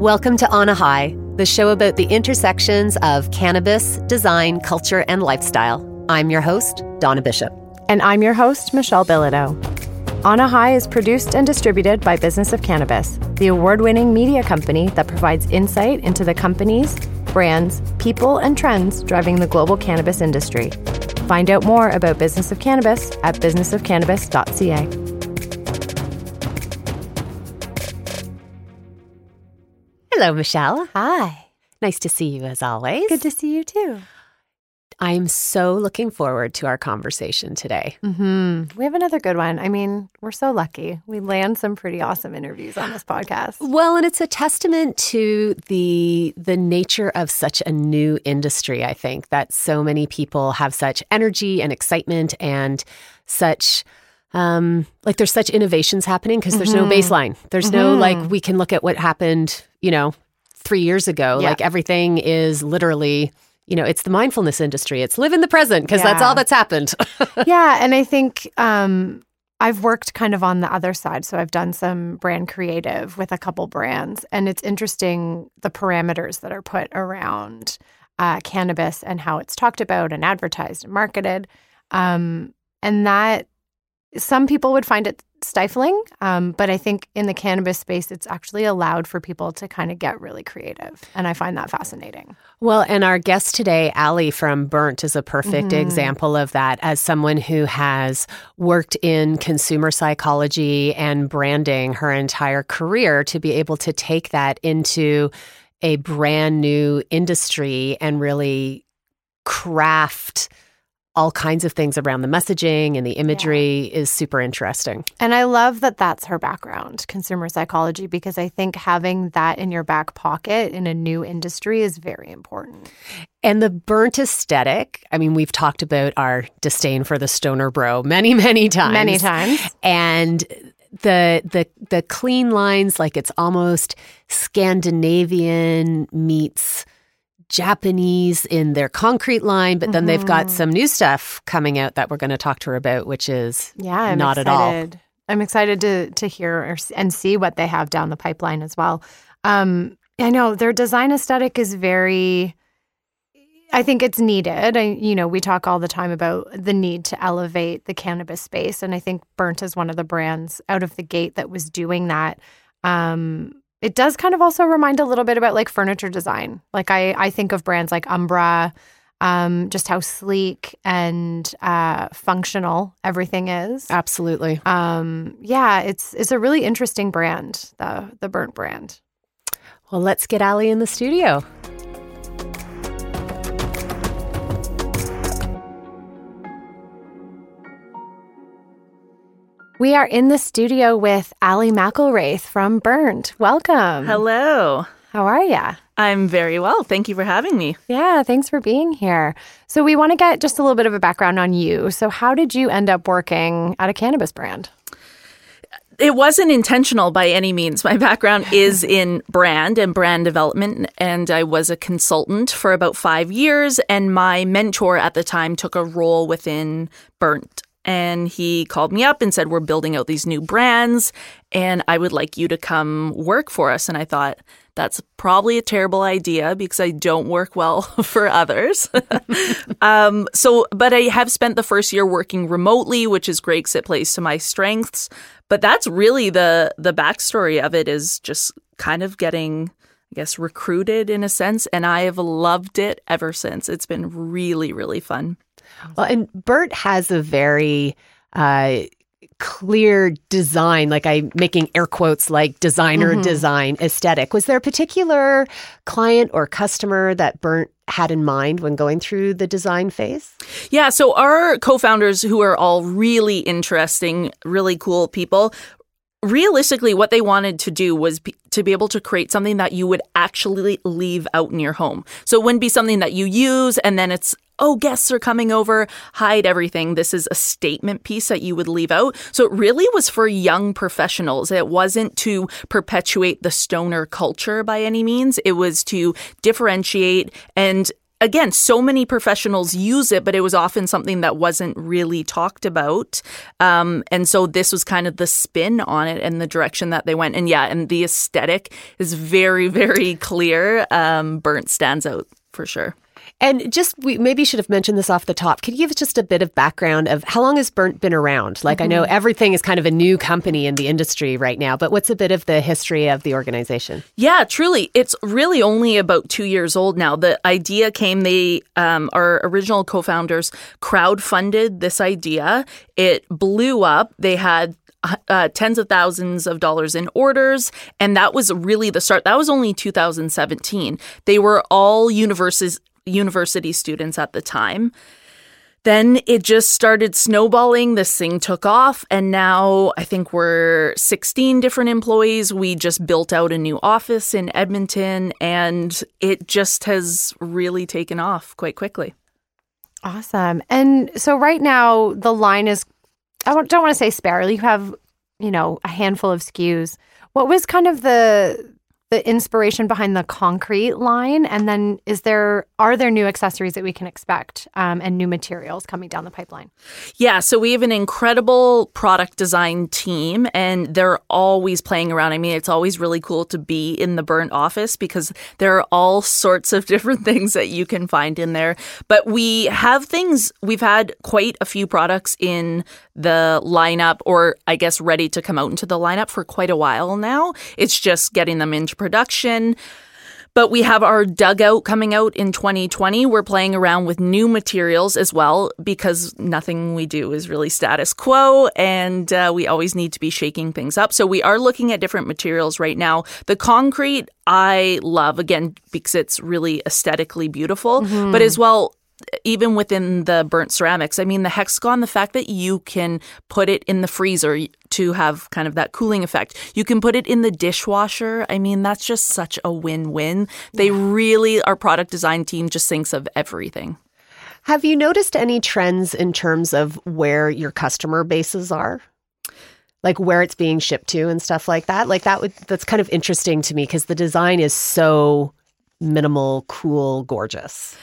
Welcome to On a High, the show about the intersections of cannabis, design, culture, and lifestyle. I'm your host, Donna Bishop. And I'm your host, Michelle Bilodeau. On a High is produced and distributed by Business of Cannabis, the award winning media company that provides insight into the companies, brands, people, and trends driving the global cannabis industry. Find out more about Business of Cannabis at businessofcannabis.ca. Hello, Michelle. Hi. Nice to see you as always. Good to see you too. I'm so looking forward to our conversation today. Mm-hmm. We have another good one. I mean, we're so lucky. We land some pretty awesome interviews on this podcast. Well, and it's a testament to the the nature of such a new industry, I think, that so many people have such energy and excitement and such um, like there's such innovations happening because there's Mm-hmm. no baseline. There's no like we can look at what happened, you know, three years ago. Yeah. Like everything is literally, you know, it's the mindfulness industry. It's live in the present because that's all that's happened. yeah, and I think um, I've worked kind of on the other side. So I've done some brand creative with a couple brands, and it's interesting the parameters that are put around uh, cannabis and how it's talked about and advertised and marketed. Um, and that some people would find it stifling, um, but I think in the cannabis space, it's actually allowed for people to kind of get really creative, and I find that fascinating. Well, and our guest today, Ali from Burnt, is a perfect Mhm. example of that as someone who has worked in consumer psychology and branding her entire career to be able to take that into a brand new industry and really craft all kinds of things around the messaging and the imagery is super interesting. And I love that that's her background, consumer psychology, because I think having that in your back pocket in a new industry is very important. And the burnt aesthetic, I mean, we've talked about our disdain for the stoner bro many, many times. Many times. And the the the clean lines, like it's almost Scandinavian meets Japanese in their concrete line, but then they've got Mhm. some new stuff coming out that we're going to talk to her about, which is Yeah, I'm Not at all. excited. I'm excited to to hear or, and see what they have down the pipeline as well. Um, I know their design aesthetic is very. I think it's needed. I, you know, we talk all the time about the need to elevate the cannabis space, and I think Burnt is one of the brands out of the gate that was doing that. Um, it does kind of also remind a little bit about like furniture design. Like I, I think of brands like Umbra, um, just how sleek and uh, functional everything is. absolutely. Um, yeah, it's it's a really interesting brand, the the Burnt brand. Well, let's get Ali in the studio. We are in the studio with Ali McElwraith from Burnt. Welcome. Hello. How are ya? I'm very well. Thank you for having me. Yeah, thanks for being here. So we want to get just a little bit of a background on you. So how did you end up working at a cannabis brand? It wasn't intentional by any means. My background is in brand and brand development, and I was a consultant for about five years. And my mentor at the time took a role within Burnt. And he called me up and said, We're building out these new brands, and I would like you to come work for us. And I thought, that's probably a terrible idea because I don't work well for others. um, so, but I have spent the first year working remotely, which is great 'cause it plays to my strengths. But that's really the the backstory of it is just kind of getting, I guess, recruited in a sense, and I have loved it ever since. It's been really, really fun. Well, and Burnt has a very uh, clear design, like I'm making air quotes, like designer Mhm. design aesthetic. Was there a particular client or customer that Burnt had in mind when going through the design phase? Yeah, so our co-founders who are all really interesting, really cool people, realistically what they wanted to do was be, to be able to create something that you would actually leave out in your home. So it wouldn't be something that you use and then it's oh guests are coming over, hide everything. This is a statement piece that you would leave out. So it really was for young professionals. It wasn't to perpetuate the stoner culture by any means. It was to differentiate and again, so many professionals use it, but it was often something that wasn't really talked about. Um, and so this was kind of the spin on it and the direction that they went. And yeah, and the aesthetic is very, very clear. Um, burnt stands out for sure. And just we maybe should have mentioned this off the top. Could you give us just a bit of background of how long has Burnt been around? Like mm-hmm. I know mm-hmm. everything is kind of a new company in the industry right now, but what's a bit of the history of the organization? Yeah, truly, it's really only about two years old now. The idea came. They um, our original co-founders crowd-funded this idea. It blew up. They had uh, tens of thousands of dollars in orders. And that was really the start. That was only 2017. They were all universities, university students at the time. Then it just started snowballing. This thing took off, and now I think we're 16 different employees. We just built out a new office in Edmonton, and it just has really taken off quite quickly. Awesome. And so, right now, the line is I don't, don't want to say spare. You have, you know, a handful of SKUs. What was kind of the the inspiration behind the concrete line? And then is there are there new accessories that we can expect um, and new materials coming down the pipeline? Yeah so we have an incredible product design team and they're always playing around. I mean it's always really cool to be in the burnt office because there are all sorts of different things that you can find in there. But we have things we've had quite a few products in the lineup or i guess ready to come out into the lineup for quite a while now. It's just getting them into production. But we have our dugout coming out in 2020. We're playing around with new materials as well because nothing we do is really status quo and uh, we always need to be shaking things up. So we are looking at different materials right now. The concrete I love again because it's really aesthetically beautiful, mm-hmm. but as well even within the burnt ceramics, I mean, the hexagon, the fact that you can put it in the freezer to have kind of that cooling effect, you can put it in the dishwasher. I mean, that's just such a win win. They really, our product design team just thinks of everything. Have you noticed any trends in terms of where your customer bases are? Like where it's being shipped to and stuff like that? Like that would, that's kind of interesting to me because the design is so minimal, cool, gorgeous.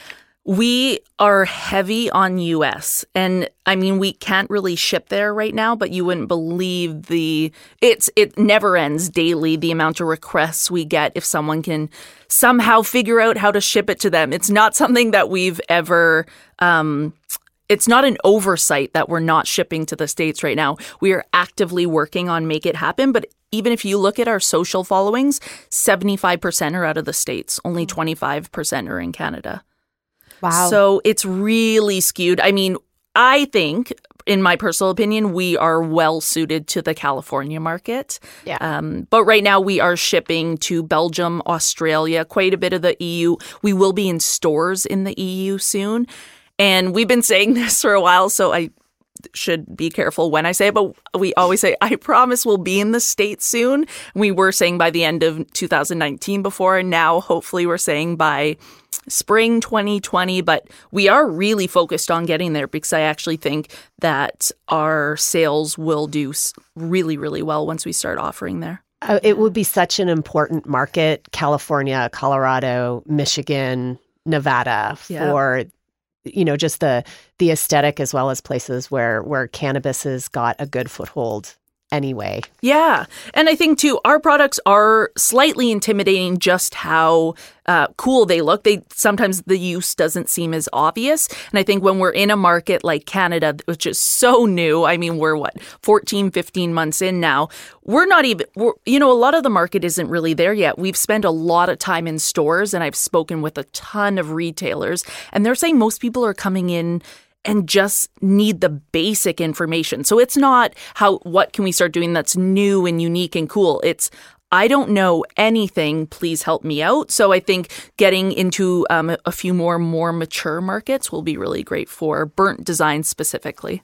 We are heavy on US. And I mean, we can't really ship there right now, but you wouldn't believe the it's it never ends daily the amount of requests we get if someone can somehow figure out how to ship it to them. It's not something that we've ever um it's not an oversight that we're not shipping to the states right now. We are actively working on make it happen, but even if you look at our social followings, 75% are out of the states. Only 25% are in Canada. Wow. So it's really skewed. I mean, I think, in my personal opinion, we are well suited to the California market. Yeah. Um, but right now, we are shipping to Belgium, Australia, quite a bit of the EU. We will be in stores in the EU soon. And we've been saying this for a while, so I should be careful when I say it, but we always say, I promise we'll be in the States soon. We were saying by the end of 2019 before, and now hopefully we're saying by spring 2020, but we are really focused on getting there because I actually think that our sales will do really, really well once we start offering there. Uh, it would be such an important market, California, Colorado, Michigan, Nevada, yeah. for you know just the the aesthetic as well as places where where cannabis has got a good foothold anyway. Yeah. And I think too, our products are slightly intimidating just how uh, cool they look. They sometimes the use doesn't seem as obvious. And I think when we're in a market like Canada, which is so new, I mean, we're what, 14, 15 months in now, we're not even, we're, you know, a lot of the market isn't really there yet. We've spent a lot of time in stores and I've spoken with a ton of retailers and they're saying most people are coming in and just need the basic information. So it's not how what can we start doing that's new and unique and cool. It's I don't know anything. Please help me out. So I think getting into um, a few more more mature markets will be really great for burnt design specifically.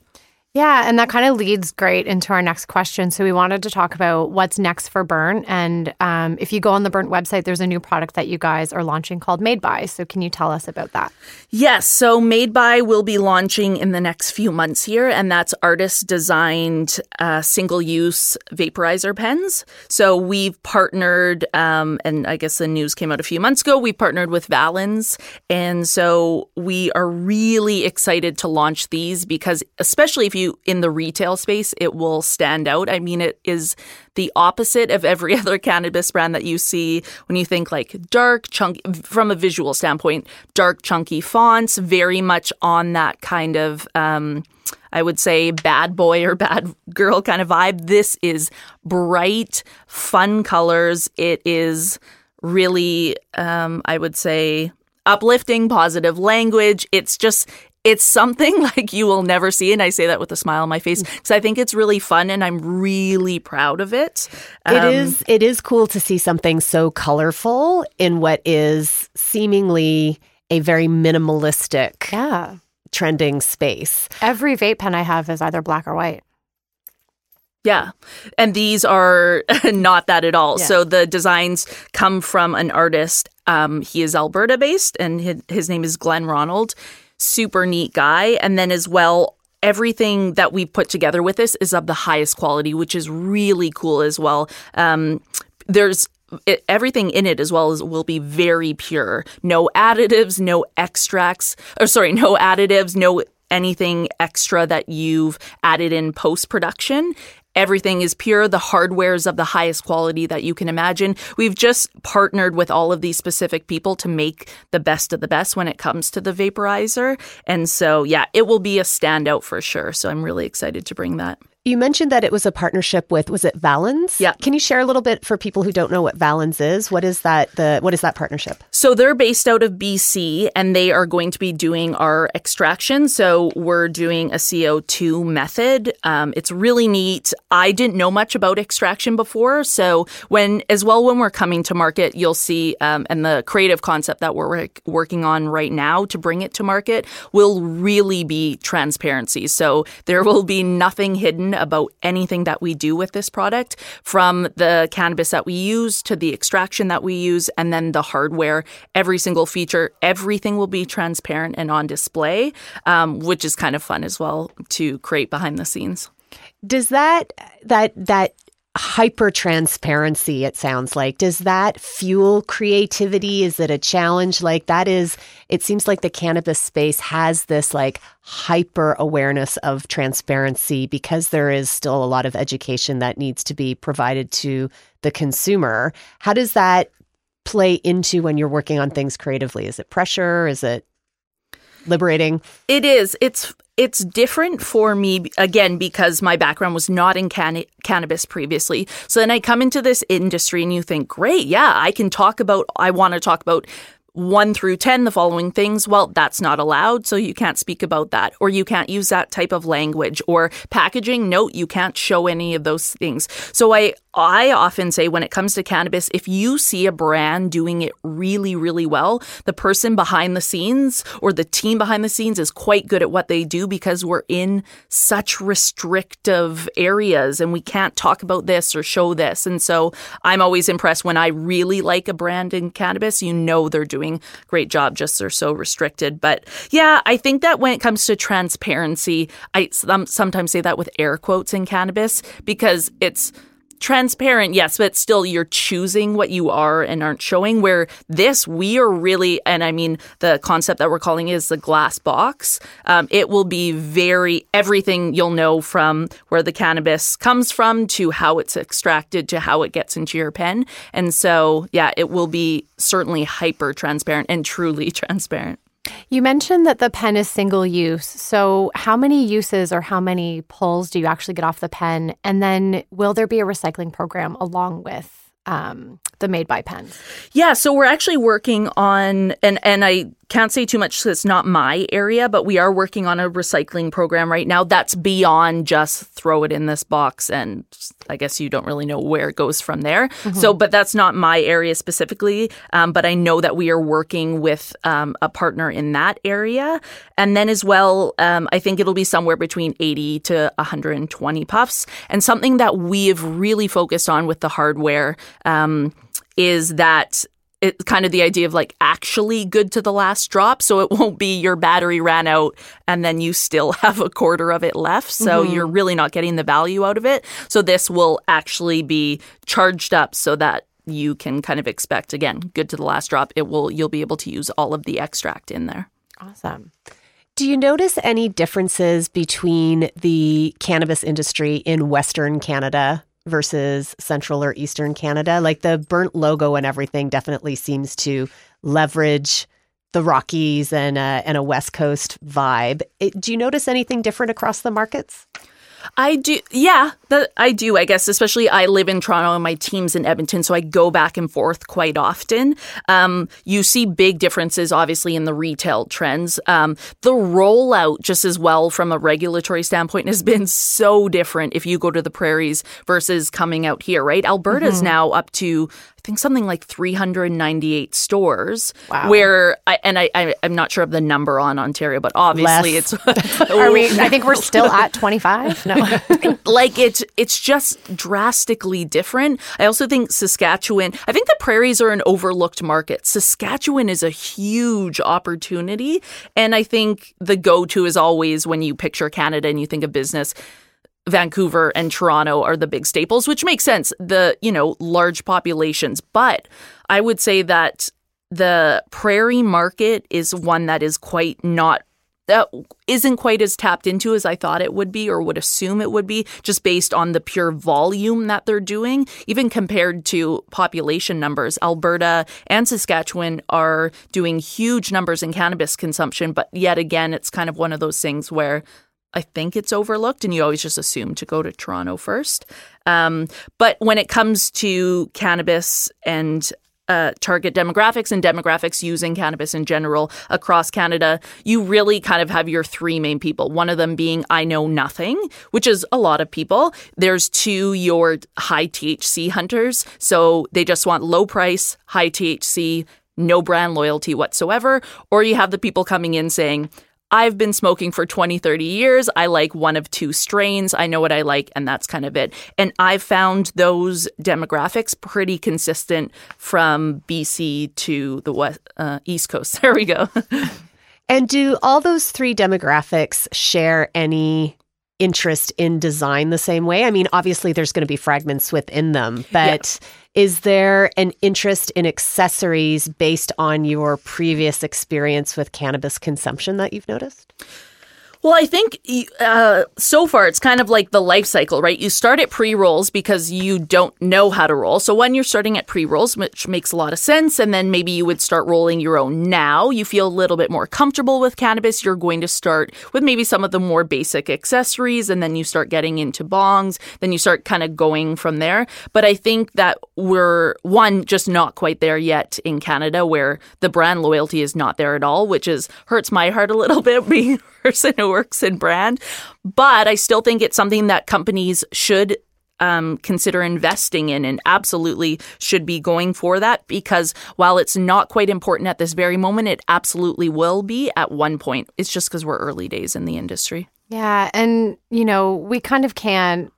Yeah, and that kind of leads great into our next question. So we wanted to talk about what's next for Burnt, and um, if you go on the Burnt website, there's a new product that you guys are launching called Made by. So can you tell us about that? Yes, so Made by will be launching in the next few months here, and that's artist designed uh, single use vaporizer pens. So we've partnered, um, and I guess the news came out a few months ago. We partnered with Valens, and so we are really excited to launch these because, especially if you you in the retail space, it will stand out. I mean, it is the opposite of every other cannabis brand that you see when you think like dark, chunky, from a visual standpoint, dark, chunky fonts, very much on that kind of. Um, I would say bad boy or bad girl kind of vibe. This is bright, fun colors. It is really, um, I would say, uplifting, positive language. It's just, it's something like you will never see. And I say that with a smile on my face because I think it's really fun and I'm really proud of it. Um, it is it is cool to see something so colorful in what is seemingly a very minimalistic yeah. trending space. Every vape pen I have is either black or white. Yeah. And these are not that at all. Yeah. So the designs come from an artist. Um, he is Alberta based and his, his name is Glenn Ronald super neat guy. And then as well, everything that we put together with this is of the highest quality, which is really cool as well. Um, there's it, everything in it as well as will be very pure. No additives, no extracts, or sorry, no additives, no anything extra that you've added in post production. Everything is pure. The hardware is of the highest quality that you can imagine. We've just partnered with all of these specific people to make the best of the best when it comes to the vaporizer. And so, yeah, it will be a standout for sure. So I'm really excited to bring that. You mentioned that it was a partnership with was it Valens? Yeah. Can you share a little bit for people who don't know what Valens is? What is that the what is that partnership? So they're based out of BC and they are going to be doing our extraction. So we're doing a CO2 method. Um, it's really neat. I didn't know much about extraction before, so when as well when we're coming to market, you'll see um, and the creative concept that we're working on right now to bring it to market will really be transparency. So there will be nothing hidden about anything that we do with this product, from the cannabis that we use to the extraction that we use, and then the hardware. Every single feature, everything will be transparent and on display, um, which is kind of fun as well to create behind the scenes. Does that that that hyper transparency it sounds like. Does that fuel creativity? Is it a challenge? Like that is it seems like the cannabis space has this like hyper awareness of transparency because there is still a lot of education that needs to be provided to the consumer. How does that play into when you're working on things creatively? Is it pressure? Is it liberating? It is. It's it's different for me again because my background was not in can- cannabis previously. So then I come into this industry and you think, great, yeah, I can talk about, I want to talk about 1 through 10 the following things well that's not allowed so you can't speak about that or you can't use that type of language or packaging note you can't show any of those things so i I often say when it comes to cannabis, if you see a brand doing it really, really well, the person behind the scenes or the team behind the scenes is quite good at what they do because we're in such restrictive areas and we can't talk about this or show this. And so I'm always impressed when I really like a brand in cannabis, you know they're doing a great job, just they're so restricted. But yeah, I think that when it comes to transparency, I sometimes say that with air quotes in cannabis because it's transparent, yes, but still you're choosing what you are and aren't showing. Where this, we are really, and I mean, the concept that we're calling is the glass box. Um, it will be very, everything you'll know from where the cannabis comes from to how it's extracted to how it gets into your pen. And so, yeah, it will be certainly hyper transparent and truly transparent. You mentioned that the pen is single use. So, how many uses or how many pulls do you actually get off the pen? And then, will there be a recycling program along with um, the made by pens? Yeah, so we're actually working on and and I can't say too much because it's not my area, but we are working on a recycling program right now that's beyond just throw it in this box and I guess you don't really know where it goes from there. Mm-hmm. So, but that's not my area specifically. Um, but I know that we are working with um, a partner in that area. And then as well, um, I think it'll be somewhere between 80 to 120 puffs. And something that we have really focused on with the hardware um, is that it's kind of the idea of like actually good to the last drop. So it won't be your battery ran out and then you still have a quarter of it left. So mm-hmm. you're really not getting the value out of it. So this will actually be charged up so that you can kind of expect again good to the last drop. It will you'll be able to use all of the extract in there. Awesome. Do you notice any differences between the cannabis industry in Western Canada versus central or eastern Canada. Like the burnt logo and everything definitely seems to leverage the Rockies and a, and a West Coast vibe. It, do you notice anything different across the markets? I do, yeah, that I do. I guess, especially I live in Toronto and my team's in Edmonton, so I go back and forth quite often. Um, you see big differences, obviously, in the retail trends. Um, the rollout, just as well from a regulatory standpoint, has been so different if you go to the prairies versus coming out here. Right, Alberta's mm-hmm. now up to I think something like 398 stores. Wow. Where I, and I, I am not sure of the number on Ontario, but obviously Less. it's. Are we? I think we're still at 25. No, like it's it's just drastically different. I also think Saskatchewan. I think the prairies are an overlooked market. Saskatchewan is a huge opportunity, and I think the go-to is always when you picture Canada and you think of business Vancouver and Toronto are the big staples, which makes sense. The, you know, large populations. But I would say that the prairie market is one that is quite not that isn't quite as tapped into as I thought it would be or would assume it would be, just based on the pure volume that they're doing. Even compared to population numbers, Alberta and Saskatchewan are doing huge numbers in cannabis consumption, but yet again, it's kind of one of those things where I think it's overlooked, and you always just assume to go to Toronto first. Um, but when it comes to cannabis and uh, target demographics and demographics using cannabis in general across Canada, you really kind of have your three main people. One of them being I know nothing, which is a lot of people. There's two, your high THC hunters. So they just want low price, high THC, no brand loyalty whatsoever. Or you have the people coming in saying, I've been smoking for 20, 30 years. I like one of two strains. I know what I like, and that's kind of it. And I've found those demographics pretty consistent from BC to the west, uh, East Coast. There we go. and do all those three demographics share any interest in design the same way? I mean, obviously, there's going to be fragments within them, but. Yeah is there an interest in accessories based on your previous experience with cannabis consumption that you've noticed? Well, I think uh, so far it's kind of like the life cycle, right? You start at pre rolls because you don't know how to roll. So when you're starting at pre rolls, which makes a lot of sense, and then maybe you would start rolling your own now, you feel a little bit more comfortable with cannabis. You're going to start with maybe some of the more basic accessories, and then you start getting into bongs. Then you start kind of going from there. But I think that we're one just not quite there yet in Canada, where the brand loyalty is not there at all, which is hurts my heart a little bit being person who works in brand. But I still think it's something that companies should um, consider investing in and absolutely should be going for that because while it's not quite important at this very moment, it absolutely will be at one point. It's just because we're early days in the industry. Yeah. And, you know, we kind of can't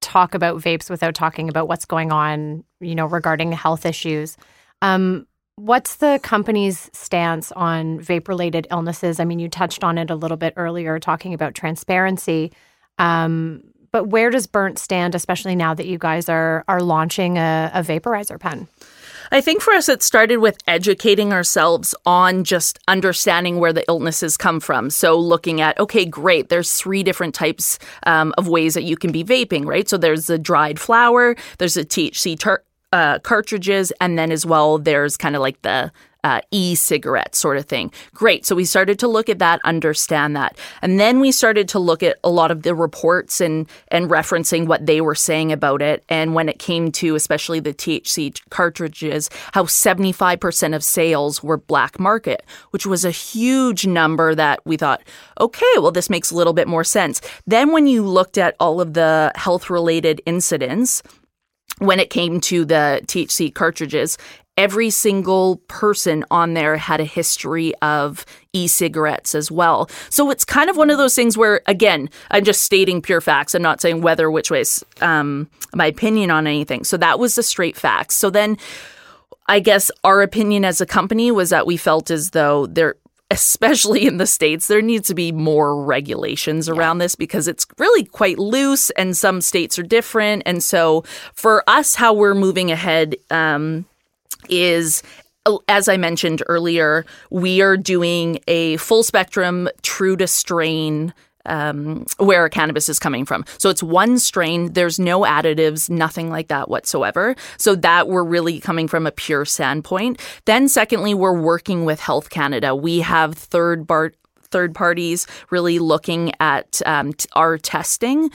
talk about vapes without talking about what's going on, you know, regarding health issues. Um, What's the company's stance on vape related illnesses? I mean, you touched on it a little bit earlier, talking about transparency. Um, but where does Burnt stand, especially now that you guys are are launching a, a vaporizer pen? I think for us, it started with educating ourselves on just understanding where the illnesses come from. So looking at, okay, great, there's three different types um, of ways that you can be vaping, right? So there's the dried flower, there's a THC tar- uh, cartridges, and then as well, there's kind of like the uh, e cigarette sort of thing. Great. So we started to look at that, understand that. And then we started to look at a lot of the reports and, and referencing what they were saying about it. And when it came to especially the THC cartridges, how 75% of sales were black market, which was a huge number that we thought, okay, well, this makes a little bit more sense. Then when you looked at all of the health related incidents, when it came to the THC cartridges, every single person on there had a history of e-cigarettes as well. So it's kind of one of those things where, again, I'm just stating pure facts. I'm not saying whether which ways um, my opinion on anything. So that was the straight facts. So then. I guess our opinion as a company was that we felt as though there especially in the states there needs to be more regulations around yeah. this because it's really quite loose and some states are different and so for us how we're moving ahead um, is as I mentioned earlier, we are doing a full spectrum, true to strain um, where cannabis is coming from. So it's one strain. There's no additives, nothing like that whatsoever. So that we're really coming from a pure standpoint. Then, secondly, we're working with Health Canada. We have third bar- third parties really looking at um, t- our testing.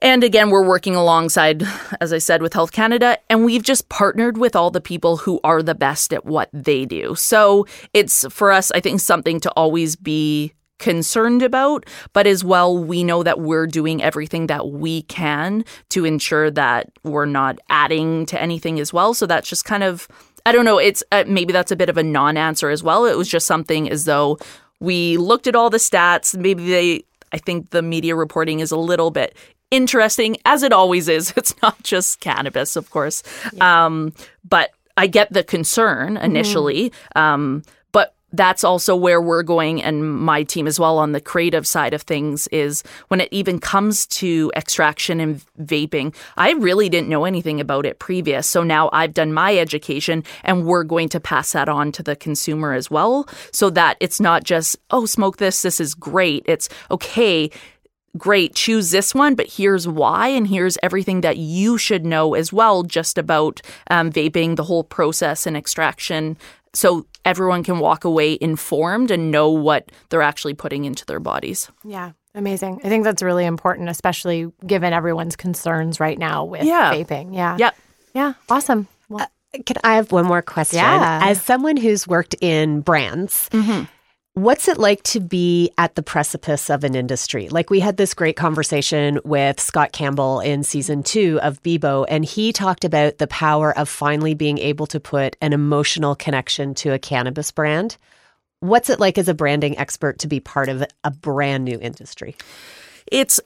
And again, we're working alongside, as I said, with Health Canada, and we've just partnered with all the people who are the best at what they do. So it's for us, I think, something to always be concerned about, but as well, we know that we're doing everything that we can to ensure that we're not adding to anything as well. So that's just kind of, I don't know, it's uh, maybe that's a bit of a non answer as well. It was just something as though we looked at all the stats, maybe they, I think the media reporting is a little bit interesting, as it always is. It's not just cannabis, of course. Yeah. Um, but I get the concern initially. Mm-hmm. Um, that's also where we're going and my team as well on the creative side of things is when it even comes to extraction and vaping i really didn't know anything about it previous so now i've done my education and we're going to pass that on to the consumer as well so that it's not just oh smoke this this is great it's okay great, choose this one, but here's why, and here's everything that you should know as well, just about um, vaping, the whole process and extraction. So everyone can walk away informed and know what they're actually putting into their bodies. Yeah. Amazing. I think that's really important, especially given everyone's concerns right now with yeah. vaping. Yeah. Yep. Yeah. Awesome. Well, uh, can I have one more question? Yeah. As someone who's worked in brands, mm-hmm. What's it like to be at the precipice of an industry? Like we had this great conversation with Scott Campbell in season two of Beboe, and he talked about the power of finally being able to put an emotional connection to a cannabis brand. What's it like as a branding expert to be part of a brand new industry? It's,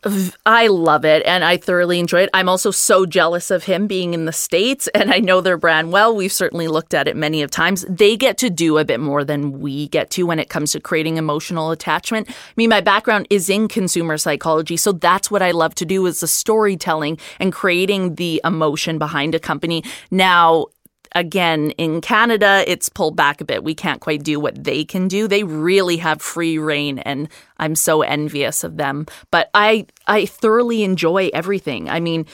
I love it and I thoroughly enjoy it. I'm also so jealous of him being in the States and I know their brand well. We've certainly looked at it many of times. They get to do a bit more than we get to when it comes to creating emotional attachment. I mean, my background is in consumer psychology, so that's what I love to do is the storytelling and creating the emotion behind a company. Now, again, in Canada, it's pulled back a bit. We can't quite do what they can do. They really have free reign, and I'm so envious of them. But I, I thoroughly enjoy everything. I mean,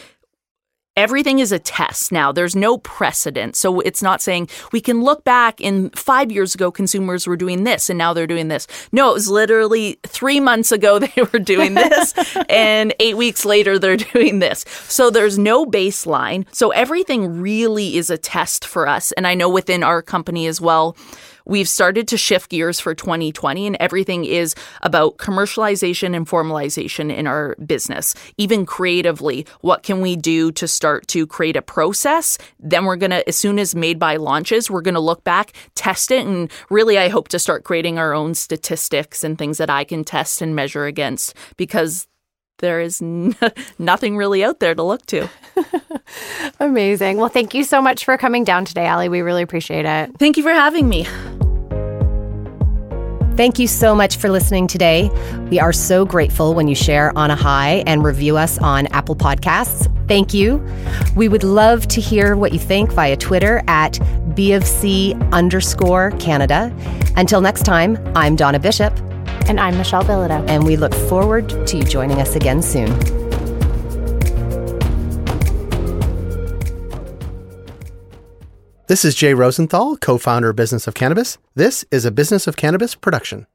Everything is a test now. There's no precedent. So it's not saying we can look back in five years ago, consumers were doing this and now they're doing this. No, it was literally three months ago they were doing this and eight weeks later they're doing this. So there's no baseline. So everything really is a test for us. And I know within our company as well, We've started to shift gears for 2020, and everything is about commercialization and formalization in our business. Even creatively, what can we do to start to create a process? Then we're going to, as soon as made by launches, we're going to look back, test it, and really, I hope to start creating our own statistics and things that I can test and measure against because there is n- nothing really out there to look to. Amazing. Well, thank you so much for coming down today, Ali. We really appreciate it. Thank you for having me. Thank you so much for listening today. We are so grateful when you share on a high and review us on Apple Podcasts. Thank you. We would love to hear what you think via Twitter at BFC underscore Canada. Until next time, I'm Donna Bishop. And I'm Michelle Bilodeau. And we look forward to you joining us again soon. This is Jay Rosenthal, co founder of Business of Cannabis. This is a Business of Cannabis production.